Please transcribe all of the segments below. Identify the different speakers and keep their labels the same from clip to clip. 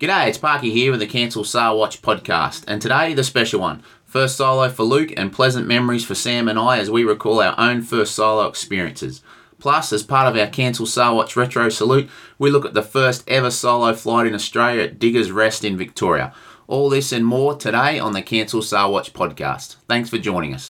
Speaker 1: G'day, it's Parky here with the Cancel Sarwatch podcast, and today the special one. First solo for Luke and pleasant memories for Sam and I as we recall our own first solo experiences. Plus, as part of our Cancel Sarwatch Retro Salute, we look at the first ever solo flight in Australia at Diggers Rest in Victoria. All this and more today on the Cancel Sarwatch podcast. Thanks for joining us.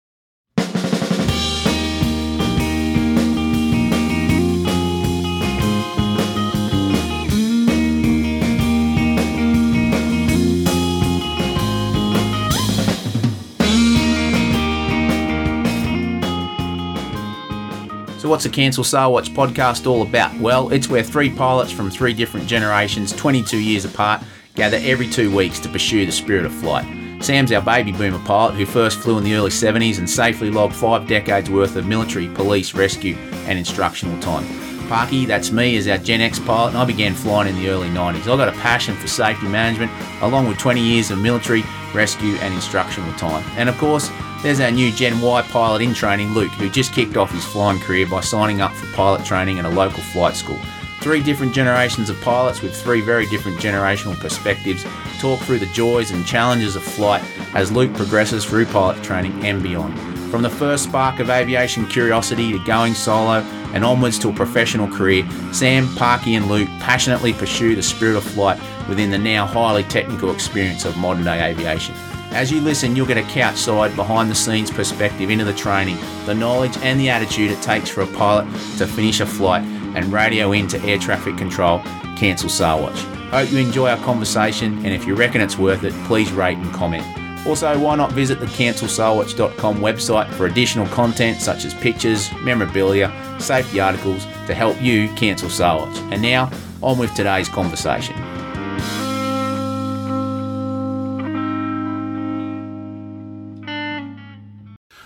Speaker 1: What's the Cancel Sarwatch podcast all about? Well, it's where three pilots from three different generations, 22 years apart, gather every two weeks to pursue the spirit of flight. Sam's our baby boomer pilot who first flew in the early 70s and safely logged five decades worth of military, police, rescue, and instructional time. Parky, that's me, is our Gen X pilot, and I began flying in the early 90s. I got a passion for safety management, along with 20 years of military, rescue, and instructional time. And of course, there's our new Gen Y pilot in training, Luke, who just kicked off his flying career by signing up for pilot training at a local flight school. Three different generations of pilots with three very different generational perspectives talk through the joys and challenges of flight as Luke progresses through pilot training and beyond. From the first spark of aviation curiosity to going solo and onwards to a professional career, Sam, Parky, and Luke passionately pursue the spirit of flight within the now highly technical experience of modern day aviation. As you listen, you'll get a couch side, behind the scenes perspective into the training, the knowledge and the attitude it takes for a pilot to finish a flight and radio into air traffic control, cancel Sarwatch. Hope you enjoy our conversation and if you reckon it's worth it, please rate and comment. Also, why not visit the cancelsarwatch.com website for additional content such as pictures, memorabilia, safety articles to help you cancel Sail And now, on with today's conversation.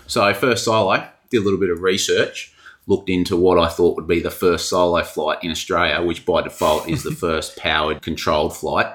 Speaker 1: So, first solo, did a little bit of research, looked into what I thought would be the first solo flight in Australia, which by default is the first powered controlled flight.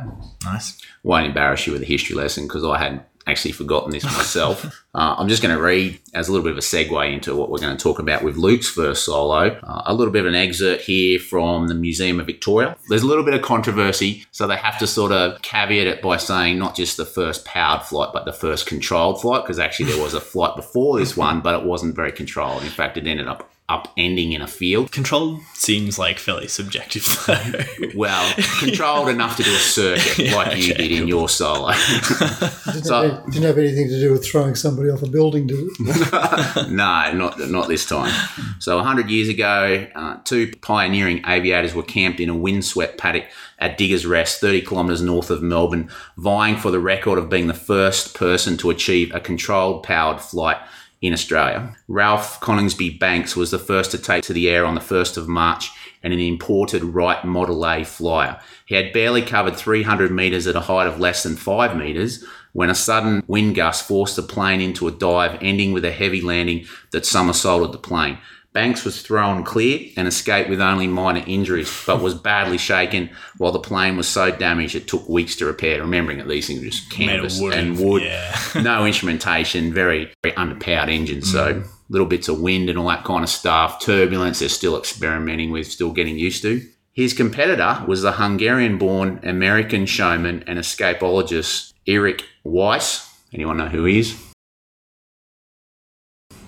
Speaker 2: Nice.
Speaker 1: Won't embarrass you with a history lesson because I hadn't actually forgotten this myself. uh, I'm just going to read as a little bit of a segue into what we're going to talk about with Luke's first solo. Uh, a little bit of an excerpt here from the Museum of Victoria. There's a little bit of controversy, so they have to sort of caveat it by saying not just the first powered flight, but the first controlled flight, because actually there was a flight before this one, but it wasn't very controlled. In fact, it ended up upending in a field.
Speaker 2: Controlled seems like fairly subjective though.
Speaker 1: Well, controlled enough to do a circuit like you
Speaker 2: Okay,
Speaker 1: did in your solo.
Speaker 3: Didn't,
Speaker 1: So-
Speaker 3: have, didn't have anything to do with throwing somebody off a building, did it?
Speaker 1: no, not not this time. So 100 years ago, uh, two pioneering aviators were camped in a windswept paddock at Diggers Rest, 30 kilometres north of Melbourne, vying for the record of being the first person to achieve a controlled powered flight in Australia. Ralph Coningsby Banks was the first to take to the air on the 1st of March in an imported Wright Model A flyer. He had barely covered 300 metres at a height of less than 5 metres when a sudden wind gust forced the plane into a dive, ending with a heavy landing that somersaulted the plane. Banks was thrown clear and escaped with only minor injuries, but was badly shaken while the plane was so damaged it took weeks to repair. Remembering that these things were just canvas
Speaker 2: wood
Speaker 1: and wood,
Speaker 2: yeah.
Speaker 1: no instrumentation, very, very underpowered engine. So little bits of wind and all that kind of stuff. Turbulence, they're still experimenting with, still getting used to. His competitor was the Hungarian-born American showman and escapologist Eric Weiss. Anyone know who he is?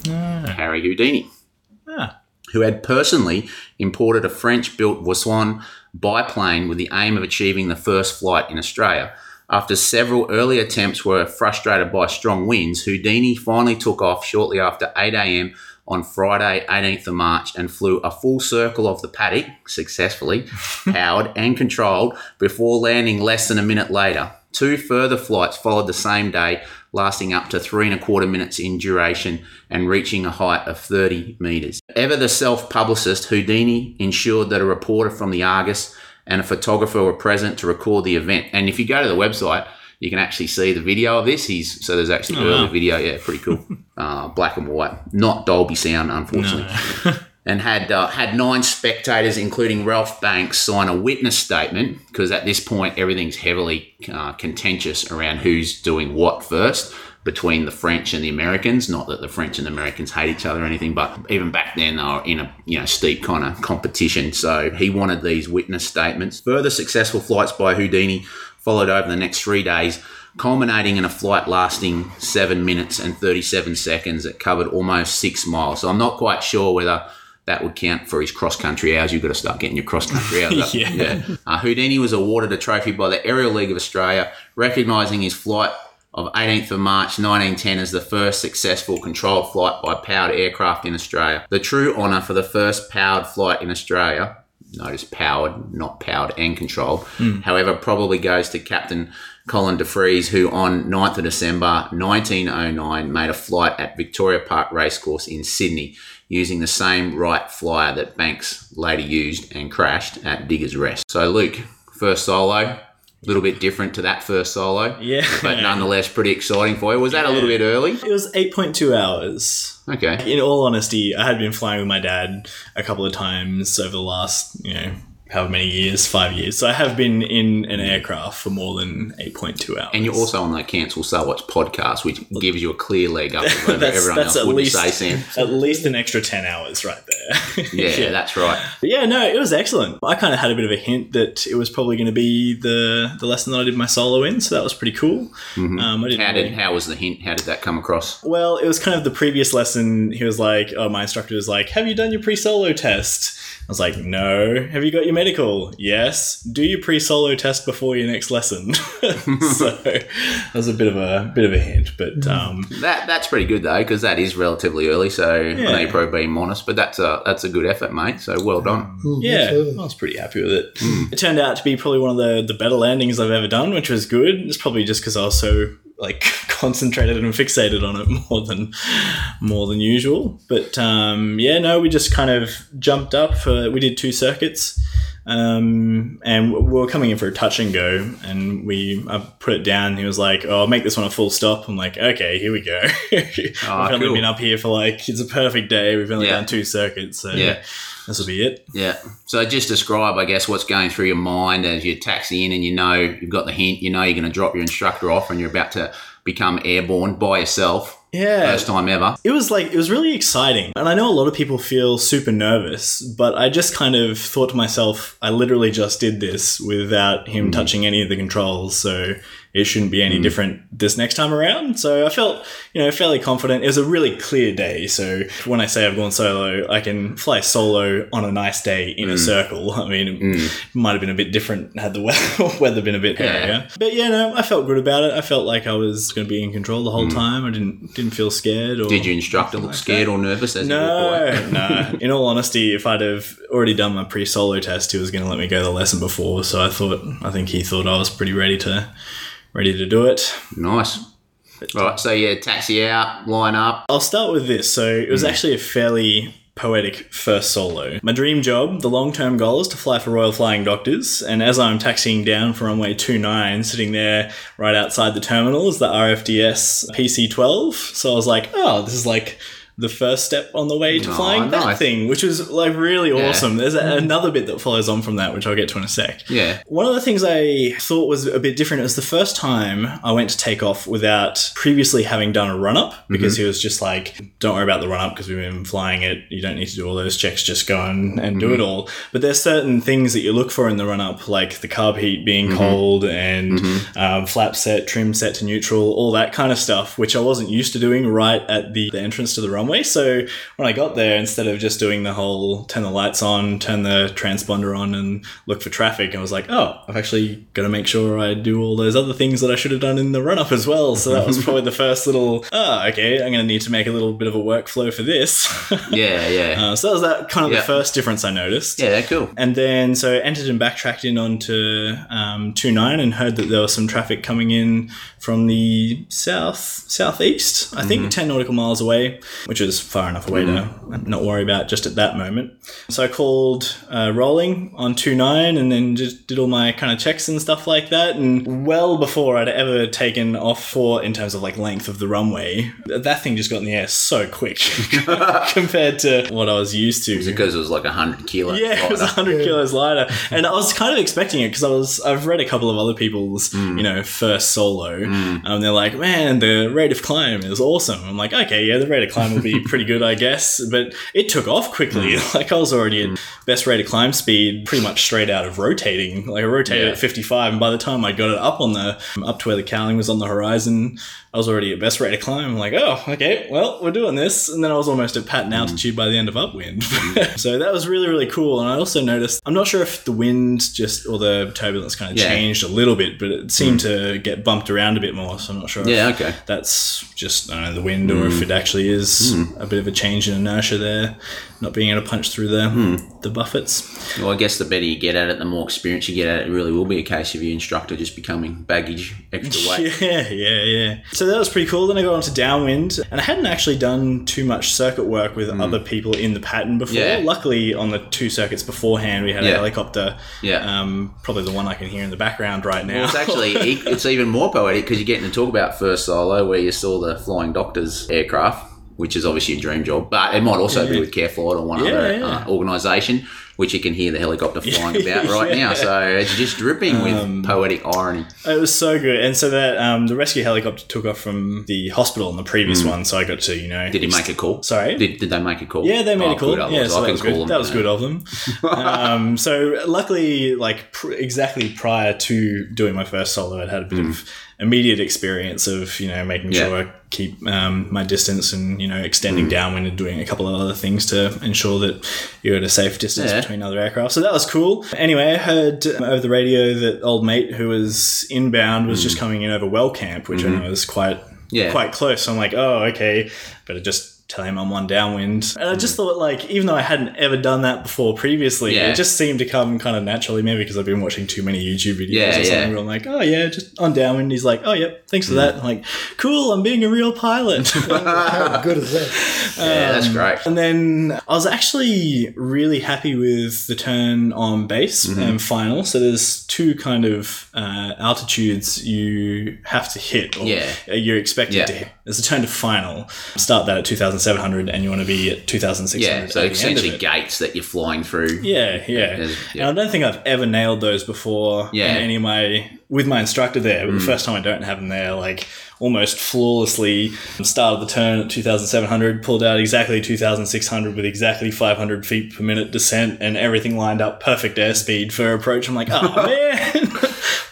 Speaker 2: Ah,
Speaker 1: Harry Houdini.
Speaker 2: ah,
Speaker 1: who had personally imported a French built Voisin biplane with the aim of achieving the first flight in Australia. After several early attempts were frustrated by strong winds, Houdini finally took off shortly after 8 a.m. on Friday, 18th of March, and flew a full circle of the paddock, successfully powered and controlled, before landing less than a minute later. Two further flights followed the same day, lasting up to three and a quarter minutes in duration and reaching a height of 30 metres. Ever the self publicist, Houdini ensured that a reporter from the Argus and a photographer were present to record the event. And if you go to the website, you can actually see the video of this. He's so there's actually
Speaker 2: Oh,
Speaker 1: early
Speaker 2: wow.
Speaker 1: video. Yeah, pretty cool. uh, black and white, not Dolby sound, unfortunately
Speaker 2: no.
Speaker 1: and had uh, had nine spectators, including Ralph Banks, sign a witness statement because at this point everything's heavily uh, contentious around who's doing what first. between the French and the Americans. Not that the French and the Americans hate each other or anything, but even back then they were in a you know steep kind of competition. So he wanted these witness statements. Further successful flights by Houdini followed over the next three days, culminating in a flight lasting seven minutes and 37 seconds that covered almost six miles. So I'm not quite sure whether that would count for his cross country hours. You've got to start getting your cross country hours up.
Speaker 2: Yeah.
Speaker 1: Uh, Houdini was awarded a trophy by the Aerial League of Australia, recognising his flight of 18th of March 1910 as the first successful controlled flight by powered aircraft in Australia. The true honour for the first powered flight in Australia, notice powered, not powered and controlled, however, probably goes to Captain Colin DeFries, who on 9th of December 1909 made a flight at Victoria Park Racecourse in Sydney using the same Wright flyer that Banks later used and crashed at Diggers Rest. So, Luke, first solo, a little bit different to that first solo,
Speaker 2: Yeah.
Speaker 1: but nonetheless pretty exciting for you. Was that a little bit early?
Speaker 2: It was 8.2 hours.
Speaker 1: Okay.
Speaker 2: In all honesty, I had been flying with my dad a couple of times over the last, you know, however many years, five years. So I have been in an aircraft for more than 8.2 hours.
Speaker 1: And you're also on the Cancel Sarwatch podcast, which gives you a clear leg up over
Speaker 2: that's,
Speaker 1: everyone
Speaker 2: that's
Speaker 1: else,
Speaker 2: at
Speaker 1: wouldn't
Speaker 2: least,
Speaker 1: say, Sam?
Speaker 2: at least an extra 10 hours right there.
Speaker 1: Yeah, that's right.
Speaker 2: But yeah, no, it was excellent. I kind of had a bit of a hint that it was probably going to be the the lesson that I did my solo in, so that was pretty cool. Um, I didn't
Speaker 1: How
Speaker 2: really-
Speaker 1: did how was the hint? How did that come across?
Speaker 2: Well, it was kind of the previous lesson. He was like, "Oh, my instructor was like, have you done your pre-solo test?" I was like, "No." Have you got your medical? Yes. Do your pre-solo test before your next lesson. so that was a bit of a bit of a hint, but um,
Speaker 1: That that's pretty good though, because that is relatively early. So I know you're probably being modest, but that's a that's a good effort, mate. So well done.
Speaker 3: Mm,
Speaker 2: yeah,
Speaker 3: absolutely.
Speaker 2: I was pretty happy with it. It turned out to be probably one of the the better landings I've ever done, which was good. It's probably just because I was so like concentrated and fixated on it more than more than usual. But um, yeah, no, we just kind of jumped up. For, we did two circuits. Um, and we were coming in for a touch and go, and we I put it down. He was like, "Oh, I'll make this one a full stop." I'm like, "Okay, here we go." We've only
Speaker 1: cool.
Speaker 2: been up here for like it's a perfect day. We've only
Speaker 1: Yeah.
Speaker 2: done two circuits, so
Speaker 1: Yeah.
Speaker 2: This will be it.
Speaker 1: Yeah. So just describe, I guess, what's going through your mind as you taxi in and you know you've got the hint, you know you're going to drop your instructor off and you're about to become airborne by yourself.
Speaker 2: Yeah,
Speaker 1: First time ever.
Speaker 2: It was like it was really exciting. And I know a lot of people feel super nervous, but I just kind of thought to myself, I literally just did this without him hmm. touching any of the controls, so it shouldn't be any hmm. different this next time around. So I felt, you know, fairly confident. It was a really clear day, so when I say I've gone solo, I can fly solo on a nice day in a hmm. circle. I mean, it might have been a bit different had the weather, weather been a bit
Speaker 1: Yeah.
Speaker 2: hairier. But yeah, no, I felt good about it. I felt like I was going to be in control the whole time. I didn't didn't feel scared or
Speaker 1: Did your instructor look scared or nervous as you
Speaker 2: no, no. In all honesty, if I'd have already done my pre-solo test, he was going to let me go the lesson before. So I thought, I think he thought I was pretty ready to, ready to do it.
Speaker 1: Nice. Right. So yeah, taxi out, line up.
Speaker 2: I'll start with this. So it was hmm. actually a fairly poetic first solo. My dream job, the long-term goal is to fly for Royal Flying Doctors, and as I'm taxiing down from runway 29, sitting there right outside the terminal is the RFDS PC-12. So I was like, oh, this is like the first step on the way to
Speaker 1: Oh,
Speaker 2: flying that thing, which was like really
Speaker 1: Yeah.
Speaker 2: awesome. There's a, another bit that follows on from that, which I'll get to in a sec.
Speaker 1: Yeah.
Speaker 2: One of the things I thought was a bit different. Was the first time I went to take off without previously having done a run up mm-hmm. because he was just like, don't worry about the run up because we've been flying it. You don't need to do all those checks. Just go and, and do it mm-hmm. all. But there's certain things that you look for in the run up, like the carb heat being mm-hmm. cold and um, flap set, trim set to neutral, all that kind of stuff, which I wasn't used to doing right at the, the entrance to the runway. So when I got there, instead of just doing the whole turn the lights on, turn the transponder on, and look for traffic, I was like, oh, I've actually got to make sure I do all those other things that I should have done in the run up as well. So that was probably the first little, oh, okay, I'm going to need to make a little bit of a workflow for this.
Speaker 1: Yeah. Yeah.
Speaker 2: uh, so that was that kind of
Speaker 1: Yeah.
Speaker 2: the first difference I noticed.
Speaker 1: yeah. Cool.
Speaker 2: And then, so entered and backtracked in onto um, 29 and heard that there was some traffic coming in from the south southeast, I think 10 nautical miles away, which which was far enough away to not worry about just at that moment. So I called uh, rolling on 2.9 and then just did all my kind of checks and stuff like that. And well before I'd ever taken off for, in terms of like length of the runway, that thing just got in the air so quick compared to what I was used to.
Speaker 1: Because it was like 100 kilos.
Speaker 2: Yeah, it was
Speaker 1: lighter.
Speaker 2: 100 kilos lighter, and I was kind of expecting it because I was I've read a couple of other people's
Speaker 1: Mm.
Speaker 2: you know first solo, and they're like, man, the rate of climb is awesome. I'm like, okay, yeah, the rate of climb be pretty good, I guess, but it took off quickly.
Speaker 1: Mm.
Speaker 2: Like I was already at hmm. best rate of climb speed, pretty much straight out of rotating. Like I rotated
Speaker 1: Yeah.
Speaker 2: at 55, and by the time I got it up on the up to where the cowling was on the horizon, I was already at best rate of climb. I'm like, oh, okay, well, we're doing this. And then I was almost at
Speaker 1: Mm.
Speaker 2: pattern altitude by the end of upwind. Hmm. so that was really, really cool. And I also noticed, I'm not sure if the wind just, or the turbulence kind of
Speaker 1: Yeah.
Speaker 2: changed a little bit, but it seemed hmm. to get bumped around a bit more. So I'm not sure
Speaker 1: Yeah,
Speaker 2: if
Speaker 1: okay.
Speaker 2: that's just, know, the wind or if it actually is Mm. a bit of a change in inertia there, not being able to punch through the, mm. the buffets.
Speaker 1: Well, I guess the better you get at it, the more experience you get at it. It really will be a case of your instructor just becoming baggage, extra weight.
Speaker 2: Yeah, yeah, yeah. So that was pretty cool. Then I got onto downwind, and I hadn't actually done too much circuit work with mm. other people in the pattern before.
Speaker 1: Yeah.
Speaker 2: Luckily, on the two circuits beforehand, we had a helicopter.
Speaker 1: Yeah.
Speaker 2: Um, probably the one I can hear in the background right now.
Speaker 1: Well, it's actually e- it's even more poetic because you're getting to talk about first solo where you saw the Flying Doctors aircraft, which is obviously a dream job, but it might also be with Careflight or one
Speaker 2: Yeah,
Speaker 1: other
Speaker 2: yeah.
Speaker 1: Uh, organisation, which you can hear the helicopter flying about right now. So it's just dripping with
Speaker 2: Um,
Speaker 1: poetic irony.
Speaker 2: It was so good, and so that um, the rescue helicopter took off from the hospital in the previous one, so I got to you know.
Speaker 1: Did he make a call?
Speaker 2: Sorry.
Speaker 1: Did, did they make a call?
Speaker 2: Yeah, they made
Speaker 1: Oh,
Speaker 2: a call.
Speaker 1: good,
Speaker 2: Yeah, so
Speaker 1: I
Speaker 2: that
Speaker 1: can
Speaker 2: was
Speaker 1: call
Speaker 2: good.
Speaker 1: them,
Speaker 2: That was good of them. um, so luckily, like pr- exactly prior to doing my first solo, I'd had a bit of immediate experience of you know making.
Speaker 1: Yeah.
Speaker 2: sure I keep um, my distance and you know extending
Speaker 1: Hmm.
Speaker 2: downwind and doing a couple of other things to ensure that you're at a safe distance
Speaker 1: Yeah.
Speaker 2: between other aircraft. So that was cool. Anyway, I heard um, over the radio that old mate who was inbound was just coming in over Wellcamp, which I know is quite
Speaker 1: Hmm. Yeah.
Speaker 2: quite close. So I'm like, oh, okay, better just tell him I'm on downwind. And I just thought, like, even though I hadn't ever done that before previously,
Speaker 1: Yeah.
Speaker 2: it just seemed to come kind of naturally, maybe because I've been watching too many YouTube videos
Speaker 1: Yeah,
Speaker 2: or something.
Speaker 1: yeah.
Speaker 2: Where I'm like, oh, yeah, just on downwind. He's like, oh, yep, thanks for that. I'm like, cool, I'm being a real pilot.
Speaker 3: How good is that?
Speaker 1: Yeah, that's great.
Speaker 2: And then I was actually really happy with the turn on base
Speaker 1: Mm-hmm.
Speaker 2: and final. So there's two kind of uh, altitudes you have to hit, or
Speaker 1: Yeah.
Speaker 2: you're expected to hit. There's a turn to final. Start that at 2,700, and you want to be at 2,600.
Speaker 1: Yeah, so
Speaker 2: at the
Speaker 1: essentially gates that you're flying through.
Speaker 2: Yeah, yeah.
Speaker 1: There's- yeah.
Speaker 2: And I don't think I've ever nailed those before.
Speaker 1: Yeah. Mm.
Speaker 2: In any of my with my instructor there, but the first time I don't have them there, like almost flawlessly started the turn at 2,700, pulled out exactly 2,600 with exactly 500 feet per minute descent and everything lined up, perfect airspeed for approach. I'm like, oh man,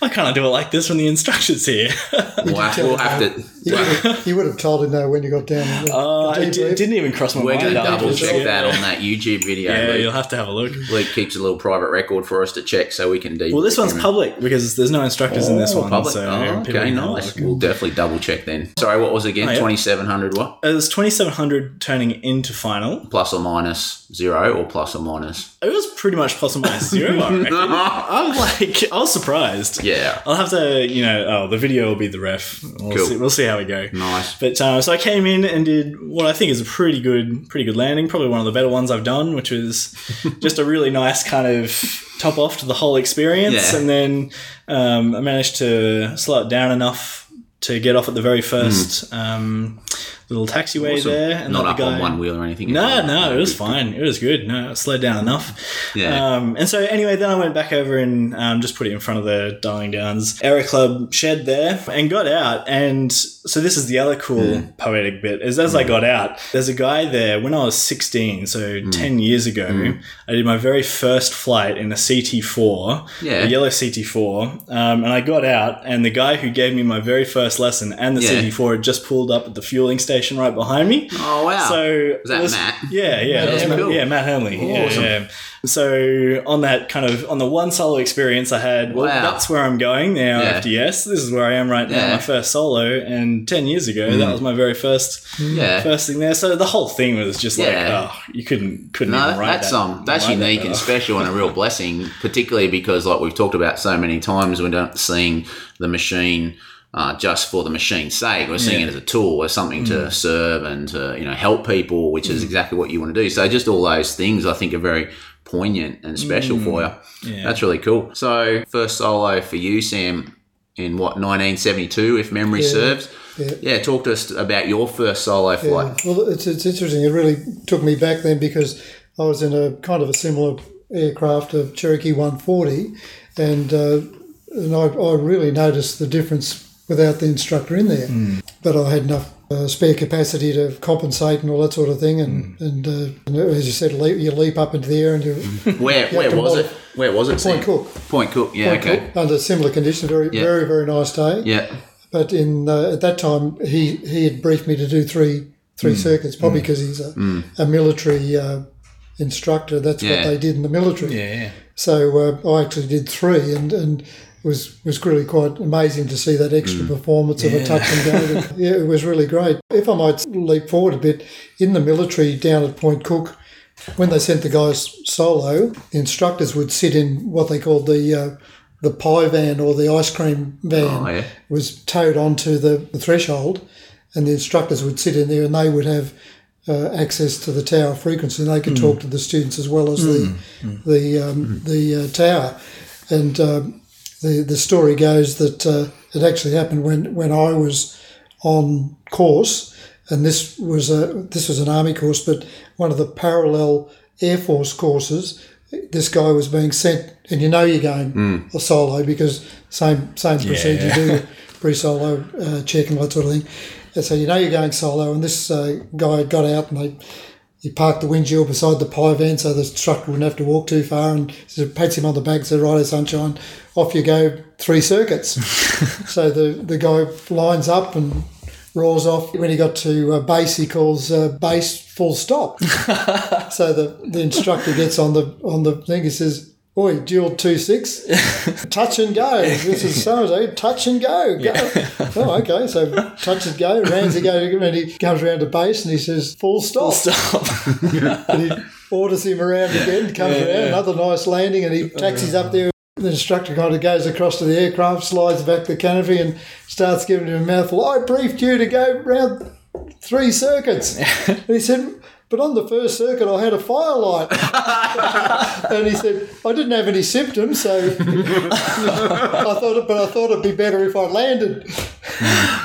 Speaker 2: why can't I do it like this when the instructor's here?
Speaker 1: We'll we'll have to.
Speaker 3: You would, have, you would have told him though when you got down.
Speaker 2: Uh,
Speaker 3: The
Speaker 2: it,
Speaker 3: debrief.
Speaker 2: didn't even cross my
Speaker 1: We're
Speaker 2: mind.
Speaker 1: going to double check
Speaker 2: Yeah.
Speaker 1: that on that YouTube video.
Speaker 2: Yeah,
Speaker 1: Luke.
Speaker 2: you'll have to have a look.
Speaker 1: Luke keeps a little private record for us to check so we can debrief.
Speaker 2: Well, this one's
Speaker 1: him.
Speaker 2: public because there's no instructors in this
Speaker 1: Oh,
Speaker 2: one.
Speaker 1: public.
Speaker 2: So
Speaker 1: oh, okay,
Speaker 2: can have a
Speaker 1: nice. We'll definitely double check then. Sorry, what was it again?
Speaker 2: Oh, yeah.
Speaker 1: 2700 what?
Speaker 2: It was 2,700 turning into final.
Speaker 1: Plus or minus zero or plus or minus?
Speaker 2: It was pretty much plus or minus zero, I reckon. I'm like, I was surprised.
Speaker 1: Yeah.
Speaker 2: I'll have to, you know, oh, the video will be the ref. We'll,
Speaker 1: Cool.
Speaker 2: see, we'll see how we go.
Speaker 1: Nice.
Speaker 2: But um, so I came in and did what I think is a pretty good, pretty good landing. Probably one of the better ones I've done, which was just a really nice kind of top off to the whole experience.
Speaker 1: Yeah.
Speaker 2: And then um, I managed to slow it down enough to get off at the very first um, little taxiway
Speaker 1: Hmm. Awesome.
Speaker 2: there. And
Speaker 1: Not up
Speaker 2: guy-
Speaker 1: on one wheel or anything.
Speaker 2: no, no, it was fine. It was good. No, it slowed down enough.
Speaker 1: Yeah.
Speaker 2: Um, and so anyway, then I went back over and um, just put it in front of the Darling Downs Aero Club shed there and got out. And so this is the other cool
Speaker 1: Hmm.
Speaker 2: poetic bit is as I got out, there's a guy there when I was 16, so
Speaker 1: Hmm.
Speaker 2: 10 years ago, I did my very first flight in a CT4,
Speaker 1: Yeah.
Speaker 2: a yellow CT4. Um, and I got out and the guy who gave me my very first lesson and the
Speaker 1: Yeah.
Speaker 2: CT4 had just pulled up at the fueling station right behind me.
Speaker 1: Oh, wow.
Speaker 2: So
Speaker 1: Was that
Speaker 2: it
Speaker 1: Matt?
Speaker 2: Yeah, yeah, that was
Speaker 1: Yeah,
Speaker 2: Matt,
Speaker 1: cool.
Speaker 2: yeah, Matt Hermley. Yeah,
Speaker 1: Awesome.
Speaker 2: yeah. So on that kind of on the one solo experience I had, well,
Speaker 1: Wow.
Speaker 2: that's where I'm going now.
Speaker 1: Yeah.
Speaker 2: FDS. This is where I am right now.
Speaker 1: Yeah. Mm.
Speaker 2: My first solo, and ten years ago, that was my very first
Speaker 1: yeah.
Speaker 2: first thing there. So the whole thing was just like, oh, you couldn't couldn't
Speaker 1: No,
Speaker 2: even write
Speaker 1: that's
Speaker 2: that.
Speaker 1: um, that's
Speaker 2: write that
Speaker 1: unique and special and a real blessing, particularly because, like we've talked about so many times, we're not seeing the machine uh, just for the machine's sake. We're seeing
Speaker 2: Yeah.
Speaker 1: it as a tool, as something to serve and to you know help people, which is exactly what you want to do. So just all those things I think are very poignant and special for you.
Speaker 2: Yeah.
Speaker 1: That's really cool. So first solo for you, Sam, in what 1972, if memory
Speaker 3: Yeah.
Speaker 1: serves.
Speaker 3: Yeah.
Speaker 1: Yeah, talk to us about your first solo flight.
Speaker 3: Well, it's, it's interesting. It really took me back then because I was in a kind of a similar aircraft, a Cherokee 140, and uh, and I, I really noticed the difference without the instructor in there. But I had enough uh, spare capacity to compensate and all that sort of thing. And and, uh, and as you said, leap, you leap up into the air and you
Speaker 1: Where where was
Speaker 3: model-
Speaker 1: it? Where was it? Sam?
Speaker 3: Point Cook.
Speaker 1: Point Cook. Yeah. okay.
Speaker 3: under similar conditions. Very
Speaker 1: Yeah.
Speaker 3: very very nice day.
Speaker 1: Yeah.
Speaker 3: But in uh, at that time, he he had briefed me to do three three circuits, probably because he's a, a military uh, instructor. That's
Speaker 1: Yeah.
Speaker 3: what they did in the military.
Speaker 2: Yeah.
Speaker 3: So uh, I actually did three, and and it was was really quite amazing to see that extra performance of a touch and go. yeah, it was really great. If I might leap forward a bit, in the military down at Point Cook. When they sent the guys solo, the instructors would sit in what they called the uh, the pie van or the ice cream van
Speaker 1: Oh yeah.
Speaker 3: was towed onto the, the threshold, and the instructors would sit in there and they would have uh, access to the tower frequency and they could talk to the students as well as the the um, the uh, tower. And um, the the story goes that uh, it actually happened when when I was on course, and this was a this was an army course, but one of the parallel air force courses. This guy was being sent, and you know you're going a solo because same same procedure do pre-solo uh, check and that sort of thing. And so you know you're going solo, and this uh, guy got out and they he parked the windshield beside the pie van so the instructor wouldn't have to walk too far and so pats him on the back said, Righto, sunshine, off you go, three circuits. so the, the guy lines up and rolls off. When he got to uh, base, he calls uh, base full stop. so the, the instructor gets on the on the thing, he says, Oi, dual two six, touch and go. This is so, touch and go. go. Oh, okay. So touch and go, Ramsey goes and he comes around to base and he says, full stop.
Speaker 2: Full Stop.
Speaker 3: And he orders him around again, comes
Speaker 2: Yeah,
Speaker 3: around,
Speaker 2: yeah.
Speaker 3: another nice landing, and he taxis up there. The instructor kind of goes across to the aircraft, slides back the canopy, and starts giving him a mouthful. I briefed you to go round three circuits. and he said, but on the first circuit, I had a firelight. and he said, I didn't have any symptoms, so I thought, but I thought it'd be better if I landed.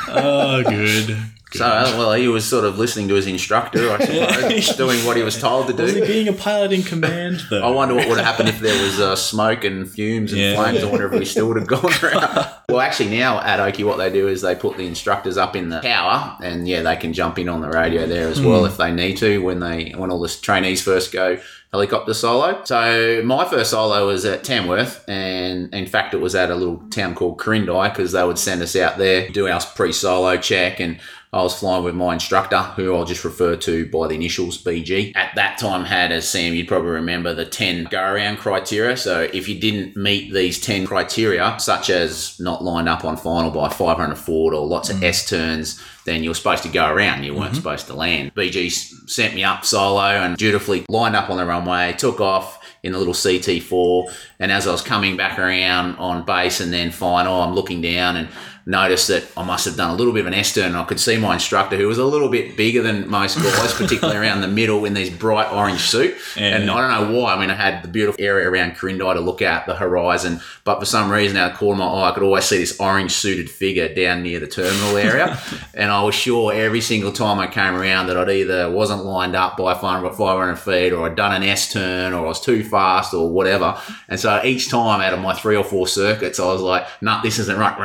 Speaker 2: oh, good.
Speaker 1: So uh, well, he was sort of listening to his instructor, I suppose, doing what he was told to
Speaker 2: Was he
Speaker 1: do.
Speaker 2: being a pilot in command though?
Speaker 1: I wonder what would have happened if there was uh, smoke and fumes and
Speaker 2: Yeah.
Speaker 1: flames. I wonder if we still would have gone around. Well, actually, now at Oakey, what they do is they put the instructors up in the tower, and yeah, they can jump in on the radio there as well if they need to when they when all the trainees first go helicopter solo. So my first solo was at Tamworth, and in fact, it was at a little town called Corindai because they would send us out there do our pre-solo check and. I was flying with my instructor, who I'll just refer to by the initials BG. At that time, had as Sam, you'd probably remember the 10 go around criteria. So if you didn't meet these 10 criteria, such as not lined up on final by 500 forward or lots of mm. S turns, then you were supposed to go around. You weren't mm-hmm. supposed to land. BG sent me up solo and dutifully lined up on the runway, took off in the little CT4. And as I was coming back around on base and then final, I'm looking down and noticed that I must have done a little bit of an S turn. And I could see my instructor, who was a little bit bigger than most guys, particularly around the middle in this bright orange suit.
Speaker 2: Yeah.
Speaker 1: And I don't know why. I mean, I had the beautiful area around Corindai to look out the horizon, but for some reason, out of the corner of my eye, I could always see this orange suited figure down near the terminal area. and I was sure every single time I came around that I'd either wasn't lined up by 500, 500 feet or I'd done an S turn or I was too fast or whatever. And so each time out of my three or four circuits, I was like, nah, this isn't right.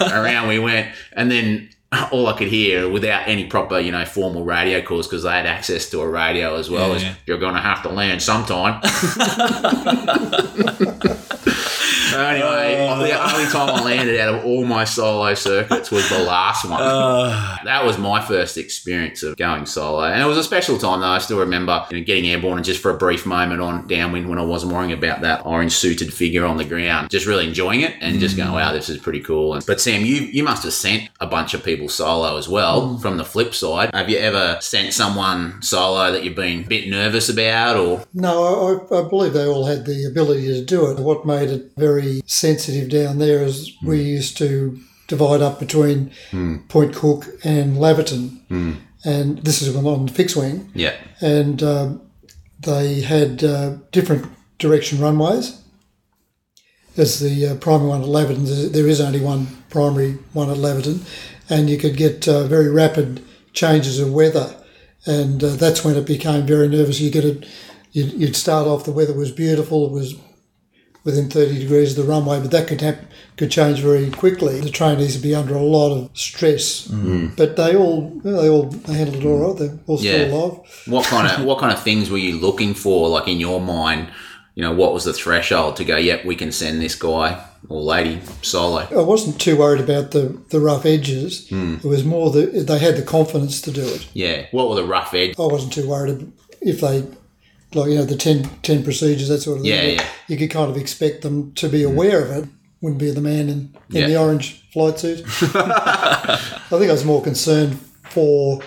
Speaker 1: Around we went. And then all I could hear without any proper, you know, formal radio calls because they had access to a radio as well
Speaker 2: Yeah, yeah.
Speaker 1: you're going to have to land sometime. So anyway,
Speaker 2: Oh.
Speaker 1: the only time I landed out of all my solo circuits was the last one.
Speaker 2: Uh,
Speaker 1: that was my first experience of going solo, and it was a special time though. I still remember you know, getting airborne and just for a brief moment on downwind when I wasn't worrying about that orange suited figure on the ground, just really enjoying it and just going, "Wow, this is pretty cool." And, but Sam, you you must have sent a bunch of people solo as well. From the flip side, have you ever sent someone solo that you've been a bit nervous about, or?
Speaker 3: No, I, I believe they all had the ability to do it. What made it very sensitive down there is we used to divide up between Point Cook and Laverton, and this is on the fixed wing,
Speaker 1: Yeah.
Speaker 3: and um, they had uh, different direction runways. As the uh, primary one at Laverton, there is only one primary one at Laverton, and you could get uh, very rapid changes of weather, and uh, that's when it became very nervous. You get it, you'd, you'd start off, the weather was beautiful, it was within 30 degrees of the runway, but that could could change very quickly. The trainees would be under a lot of stress, but they all they all handled it all right. They're all still
Speaker 1: Yeah.
Speaker 3: alive.
Speaker 1: What kind of what kind of things were you looking for, like in your mind? You know, what was the threshold to go? Yep, we can send this guy or lady solo.
Speaker 3: I wasn't too worried about the, the rough edges. Hmm. It was more that they had the confidence to do it.
Speaker 1: Yeah. What were the rough edges?
Speaker 3: I wasn't too worried if they, like, you know, the 10, 10 procedures, that sort of thing.
Speaker 1: Yeah,
Speaker 3: But
Speaker 1: yeah.
Speaker 3: You could kind of expect them to be hmm. aware of it. Wouldn't be the man in, in
Speaker 1: Yeah.
Speaker 3: the orange flight suit. I think I was more concerned for,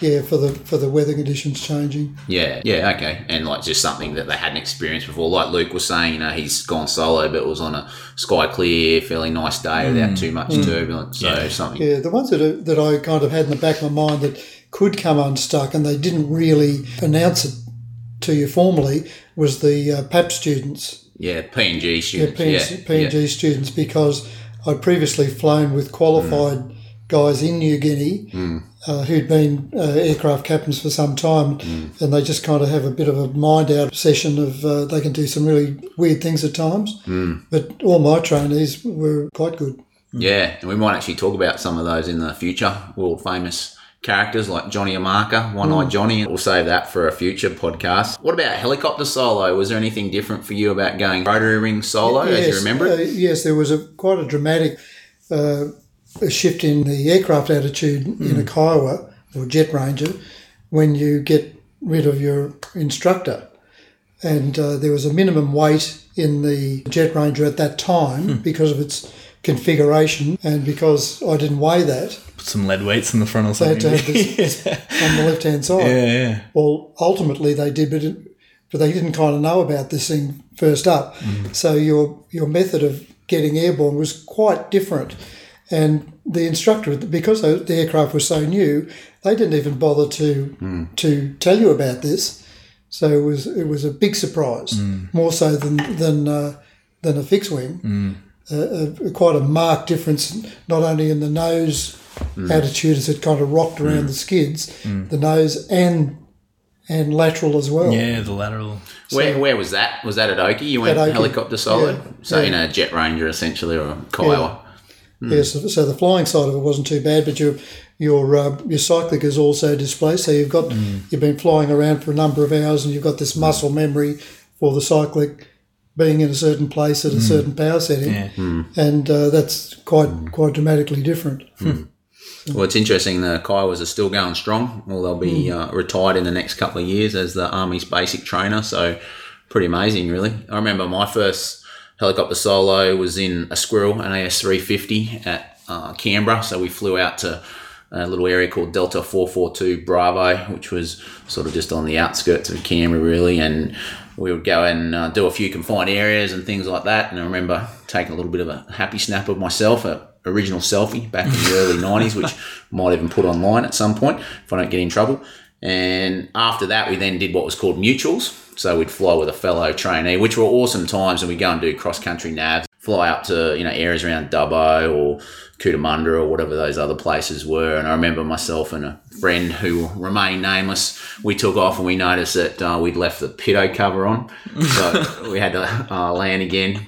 Speaker 3: yeah, for the for the weather conditions changing.
Speaker 1: Yeah, yeah, okay. And like just something that they hadn't experienced before. Like Luke was saying, you know, he's gone solo, but it was on a sky clear, fairly nice day without mm. too much mm. turbulence. So something.
Speaker 3: Yeah, the ones that, are, that I kind of had in the back of my mind that could come unstuck and they didn't really announce it to you formally was the uh, PAP students.
Speaker 1: Yeah, P and G
Speaker 3: Yeah,
Speaker 1: students.
Speaker 3: PNG,
Speaker 1: Yeah,
Speaker 3: PNG students because I'd previously flown with qualified mm. guys in New Guinea uh, who'd been uh, aircraft captains for some time, and they just kind of have a bit of a mind out session of uh, they can do some really weird things at times. But all my trainees were quite good.
Speaker 1: Yeah, and we might actually talk about some of those in the future. World famous characters like Johnny Amaka, One Eye Johnny. We'll save that for a future podcast. What about helicopter solo? Was there anything different for you about going rotary wing solo, as you remember it?
Speaker 3: uh, yes, there was a quite a dramatic uh, a shift in the aircraft attitude in
Speaker 1: Hmm.
Speaker 3: a Kiowa or Jet Ranger when you get rid of your instructor. And uh, there was a minimum weight in the Jet Ranger at that time
Speaker 1: Hmm.
Speaker 3: because of its configuration and because I didn't weigh that.
Speaker 2: Put some lead weights in the front or
Speaker 3: They had
Speaker 2: something.
Speaker 3: to have this on the left hand side.
Speaker 2: yeah, yeah.
Speaker 3: Well, ultimately they did, but, it, but they didn't kind of know about this thing first up. So your your method of getting airborne was quite different. And the instructor, because the the aircraft was so new, they didn't even bother to hmm. to tell you about this. So it was it was a big surprise, hmm. more so than than uh, than a fixed wing. Uh, a, quite a marked difference, not only in the nose attitude as it kind of rocked around the skids, the nose and and lateral as well.
Speaker 2: Yeah, the lateral.
Speaker 1: Where, where was that? Was that at Oakey? You went
Speaker 3: At
Speaker 1: helicopter solid,
Speaker 3: yeah,
Speaker 1: so
Speaker 3: yeah.
Speaker 1: in a Jet Ranger essentially or a Kiowa? Hmm.
Speaker 3: Yes, so, so the flying side of it wasn't too bad, but your your uh, your cyclic is also displaced. So you've got hmm. you've been flying around for a number of hours, and you've got this muscle memory for the cyclic being in a certain place at a hmm. certain power setting,
Speaker 2: Yeah.
Speaker 3: and uh, that's quite quite dramatically different.
Speaker 1: Well, it's interesting. The Kiowas are still going strong. Well, they'll be uh, retired in the next couple of years as the Army's basic trainer. So, pretty amazing, really. I remember my first helicopter solo was in a Squirrel, an AS 350 at uh, Canberra. So, we flew out to a little area called Delta 442 Bravo, which was sort of just on the outskirts of Canberra, really. And we would go and uh, do a few confined areas and things like that. And I remember taking a little bit of a happy snap of myself, a original selfie back in the early 90s, which might even put online at some point if I don't get in trouble. And after that, we then did what was called mutuals. So we'd fly with a fellow trainee, which were awesome times. And we'd go and do cross country navs, fly up to, you know, areas around Dubbo or Cootamundra or whatever those other places were. And I remember myself and a friend who will remain nameless, we took off and we noticed that uh, we'd left the pitot cover on. So we had to uh, land again,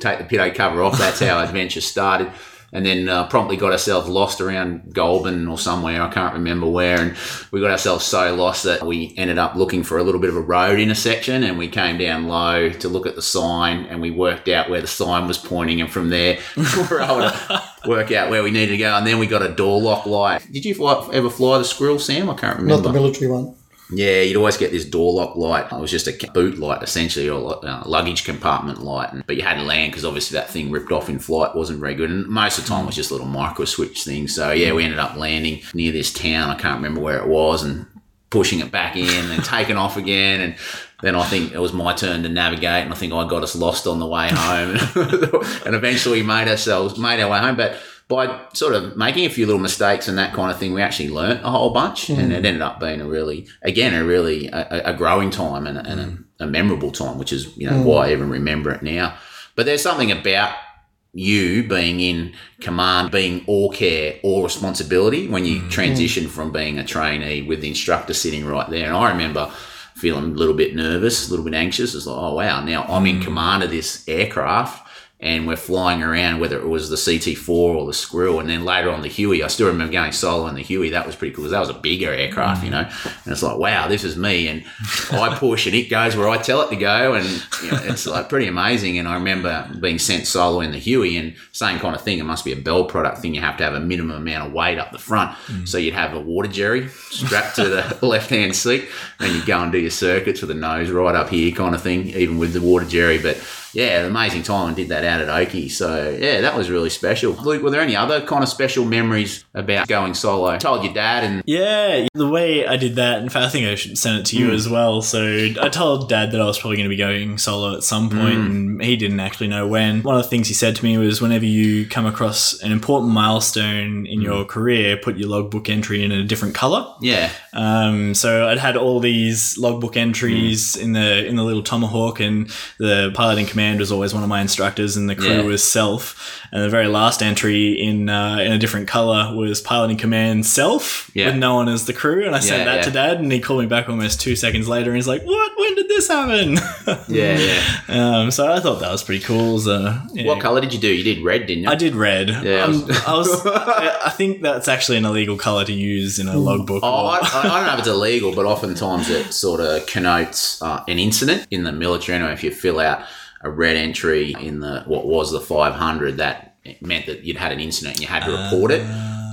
Speaker 1: take the pitot cover off. That's how our adventure started. And then uh, promptly got ourselves lost around Goulburn or somewhere. I can't remember where. And we got ourselves so lost that we ended up looking for a little bit of a road intersection. And we came down low to look at the sign and we worked out where the sign was pointing. And from there, we were able to work out where we needed to go. And then we got a door lock light. Did you fly, ever fly the squirrel, Sam? I can't remember.
Speaker 3: Not the military one.
Speaker 1: Yeah, you'd always get this door lock light. It was just a boot light, essentially, or uh, luggage compartment light. But you had to land because obviously that thing ripped off in flight wasn't very good. And most of the time it was just little micro switch things. So yeah, we ended up landing near this town. I can't remember where it was and pushing it back in and taking off again. And then I think it was my turn to navigate, and I think I got us lost on the way home. and eventually made ourselves made our way home. But by sort of making a few little mistakes and that kind of thing, we actually learnt a whole bunch, and hmm. it ended up being a really, again, a really a, a growing time and, a, and a, hmm. a memorable time, which is you know hmm. why I even remember it now. But there's something about you being in command, being all care, all responsibility when you transition from being a trainee with the instructor sitting right there. And I remember feeling a little bit nervous, a little bit anxious. It's like, oh wow, now I'm in command of this aircraft and we're flying around, whether it was the CT4 or the Squirrel, and then later on the Huey. I still remember going solo in the Huey. That was pretty cool 'cause that was a bigger aircraft, you know. And it's like, wow, this is me, and I push and it goes where I tell it to go, and you know, it's like pretty amazing. And I remember being sent solo in the Huey, and same kind of thing. It must be a Bell product thing. You have to have a minimum amount of weight up the front, mm. so you'd have a water jerry strapped to the left hand seat, and you go and do your circuits with the nose right up here, kind of thing, even with the water jerry, but yeah, amazing time and did that out at Oakey. So yeah, that was really special. Luke, were there any other kind of special memories about going solo? I told your dad and
Speaker 2: Yeah, the way I did that, in fact, I think I should send it to you hmm. as well. So I told Dad that I was probably going to be going solo at some hmm. point, and he didn't actually know when. One of the things he said to me was, whenever you come across an important milestone in hmm. your career, put your logbook entry in a different color.
Speaker 1: yeah,
Speaker 2: Um, so I'd had all these logbook entries in the in the little Tomahawk, and the pilot in command was always one of my instructors, and the crew
Speaker 1: Yeah.
Speaker 2: was self. And the very last entry in uh, in a different color was pilot in command self,
Speaker 1: Yeah.
Speaker 2: with no one as the crew. And I sent
Speaker 1: Yeah,
Speaker 2: that to Dad, and he called me back almost two seconds later, and he's like, "What? When did this happen?"
Speaker 1: yeah, yeah.
Speaker 2: um, so I thought that was pretty cool. Was, uh.
Speaker 1: What colour did you do? You did red, didn't you?
Speaker 2: I did red.
Speaker 1: Yeah, I
Speaker 2: Um,
Speaker 1: was-
Speaker 2: I was. I I think that's actually an illegal color to use in a logbook.
Speaker 1: Oh, I, I don't know if it's illegal, but oftentimes it sort of connotes uh, an incident in the military. Anyway, if you fill out a red entry in the what was the 500, that meant that you'd had an incident and you had to report it.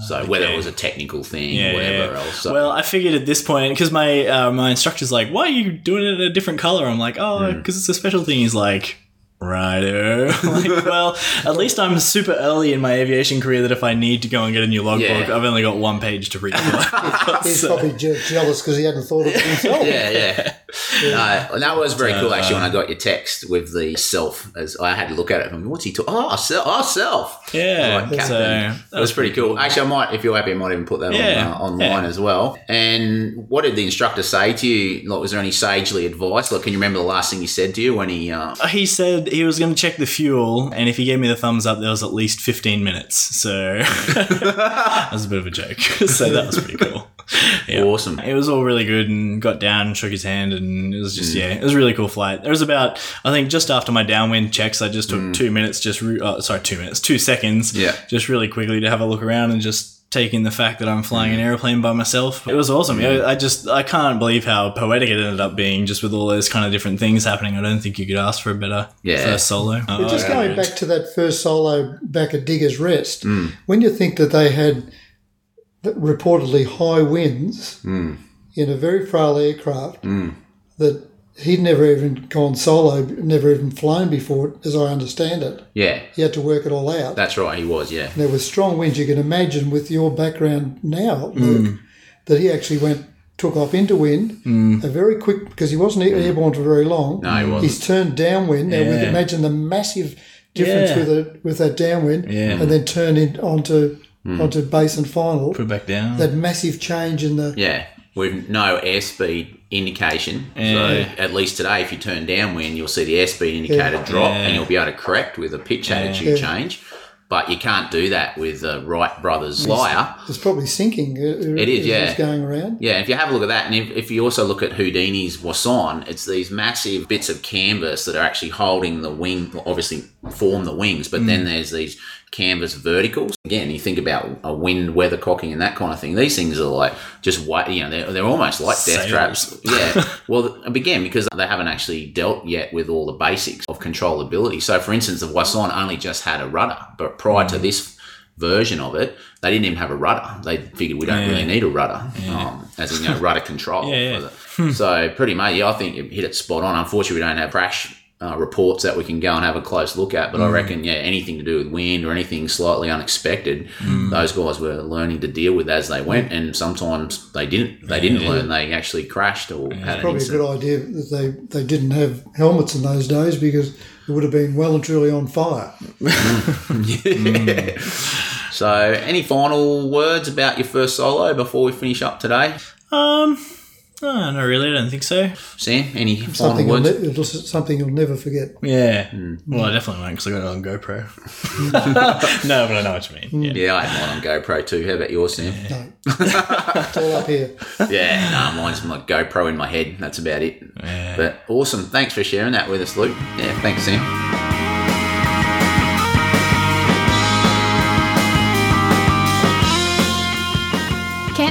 Speaker 1: So whether it was a technical thing, or whatever
Speaker 2: yeah.
Speaker 1: else. So,
Speaker 2: Well, I figured at this point because my uh, my instructor's like, "Why are you doing it in a different color?" I'm like, "Oh,
Speaker 1: Hmm.
Speaker 2: because it's a special thing." He's like. Righto. like, well, at least I'm super early in my aviation career that if I need to go and get a new logbook,
Speaker 1: Yeah.
Speaker 2: I've only got one page to read.
Speaker 3: He's
Speaker 2: So-
Speaker 3: probably je- jealous because he hadn't thought of it himself.
Speaker 1: yeah, yeah. No, and that was very cool actually when I got your text with the self. As I had to look at it, and what's he talking? Oh, self. Oh, self.
Speaker 2: yeah.
Speaker 1: Like
Speaker 2: so that
Speaker 1: was pretty cool. Actually, I might, if you're happy, I might even put that
Speaker 2: Yeah,
Speaker 1: on, uh, online
Speaker 2: yeah.
Speaker 1: as well. And what did the instructor say to you? Like, was there any sagely advice? Like, can you remember the last thing he said to you when he? Uh,
Speaker 2: He said he was going to check the fuel, and if he gave me the thumbs up, there was at least 15 minutes. So that was a bit of a joke. so that was pretty cool. Yeah.
Speaker 1: Awesome.
Speaker 2: It was all really good and got down and shook his hand, and it was just, yeah, it was a really cool flight. There was about, I think, just after my downwind checks, I just took two minutes, just, re- uh, sorry, two minutes, two seconds,
Speaker 1: Yeah.
Speaker 2: just really quickly to have a look around and just take in the fact that I'm flying an airplane by myself. It was awesome. I I just, I can't believe how poetic it ended up being just with all those kind of different things happening. I don't think you could ask for a better
Speaker 1: Yeah.
Speaker 2: first solo. Oh,
Speaker 3: just
Speaker 2: yeah.
Speaker 3: going back to that first solo back at Diggers Rest,
Speaker 1: Hmm.
Speaker 3: when you think that they had reportedly high winds
Speaker 1: Hmm.
Speaker 3: in a very frail aircraft, that he'd never even gone solo, never even flown before, as I understand it.
Speaker 1: yeah,
Speaker 3: He had to work it all out.
Speaker 1: that's right. He was. Yeah.
Speaker 3: There was strong winds. You can imagine with your background now, Luke, mm. that he actually went took off into wind, mm. a very quick because he wasn't airborne for very long.
Speaker 1: No, he wasn't.
Speaker 3: He's turned downwind. Now, we
Speaker 2: Yeah.
Speaker 3: imagine the massive difference
Speaker 2: Yeah.
Speaker 3: with a, with that downwind,
Speaker 2: Yeah.
Speaker 3: and then turn in onto mm. onto base and final.
Speaker 2: Put it back down.
Speaker 3: That massive change in the
Speaker 1: Yeah. With no airspeed indication.
Speaker 2: Yeah.
Speaker 1: So at least today, if you turn downwind, you'll see the airspeed indicator
Speaker 3: Yeah.
Speaker 1: drop,
Speaker 2: Yeah.
Speaker 1: and you'll be able to correct with a pitch attitude
Speaker 3: Yeah.
Speaker 1: change. But you can't do that with the Wright brothers flyer.
Speaker 3: it's probably sinking. uh,
Speaker 1: It is, yeah.
Speaker 3: it's going around.
Speaker 1: Yeah, if you have a look at that, and if, if you also look at Houdini's Wasson, it's these massive bits of canvas that are actually holding the wing, obviously form the wings, but then there's these canvas verticals. Again, you think about a wind, weather cocking, and that kind of thing. These things are like just white, you know, they're, they're almost like death traps. Yeah. well, again, because they haven't actually dealt yet with all the basics of controllability. So, for instance, the Wasson only just had a rudder, but prior to this version of it, they didn't even have a rudder. They figured we don't really need a rudder, um, as in you know, rudder control.
Speaker 2: Yeah,
Speaker 1: so pretty much, yeah, I think you hit it spot on. Unfortunately, we don't have crash uh, reports that we can go and have a close look at, but I reckon, yeah, anything to do with wind or anything slightly unexpected, those guys were learning to deal with as they went, and sometimes they didn't. They didn't learn. They actually crashed or had an
Speaker 3: Probably a good idea that they, they didn't have helmets in those days because it would have been well and truly on fire. yeah.
Speaker 1: So, any final words about your first solo before we finish up today?
Speaker 2: Um, no, not really. I don't think so.
Speaker 1: Sam, any final
Speaker 3: Something you'll,
Speaker 1: words?
Speaker 3: ne- it'll- something you'll never forget.
Speaker 2: Yeah. Hmm. Hmm. Well, I definitely won't because I got it on GoPro. no, but I know what you mean. Yeah.
Speaker 1: Yeah, I had mine on GoPro too. How about yours, Sam?
Speaker 3: No, it's all up here.
Speaker 1: Yeah, no, mine's my GoPro in my head. That's about it. But awesome. Thanks for sharing that with us, Luke. Yeah, thanks, Sam.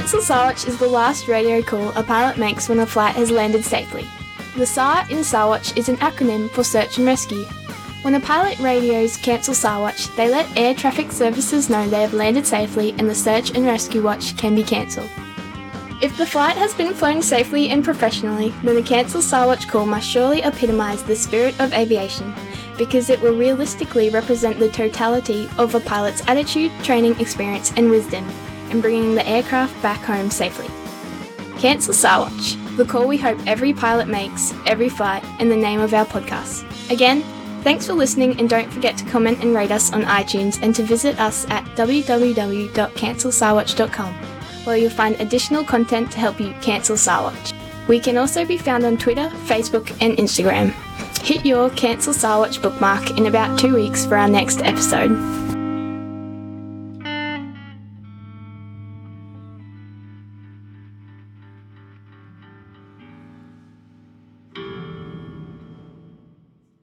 Speaker 4: Cancel Sarwatch is the last radio call a pilot makes when a flight has landed safely. The SAR in Sarwatch is an acronym for search and rescue. When a pilot radios Cancel Sarwatch, they let air traffic services know they have landed safely and the search and rescue watch can be cancelled. If the flight has been flown safely and professionally, then the Cancel Sarwatch call must surely epitomise the spirit of aviation, because it will realistically represent the totality of a pilot's attitude, training, experience, and wisdom in bringing the aircraft back home safely. Cancel Sarwatch, the call we hope every pilot makes, every flight, and the name of our podcast. Again, thanks for listening and don't forget to comment and rate us on iTunes and to visit us at www.cancelsarwatch.com where you'll find additional content to help you cancel Sarwatch. We can also be found on Twitter, Facebook, and Instagram. Hit your Cancel Sarwatch bookmark in about two weeks for our next episode.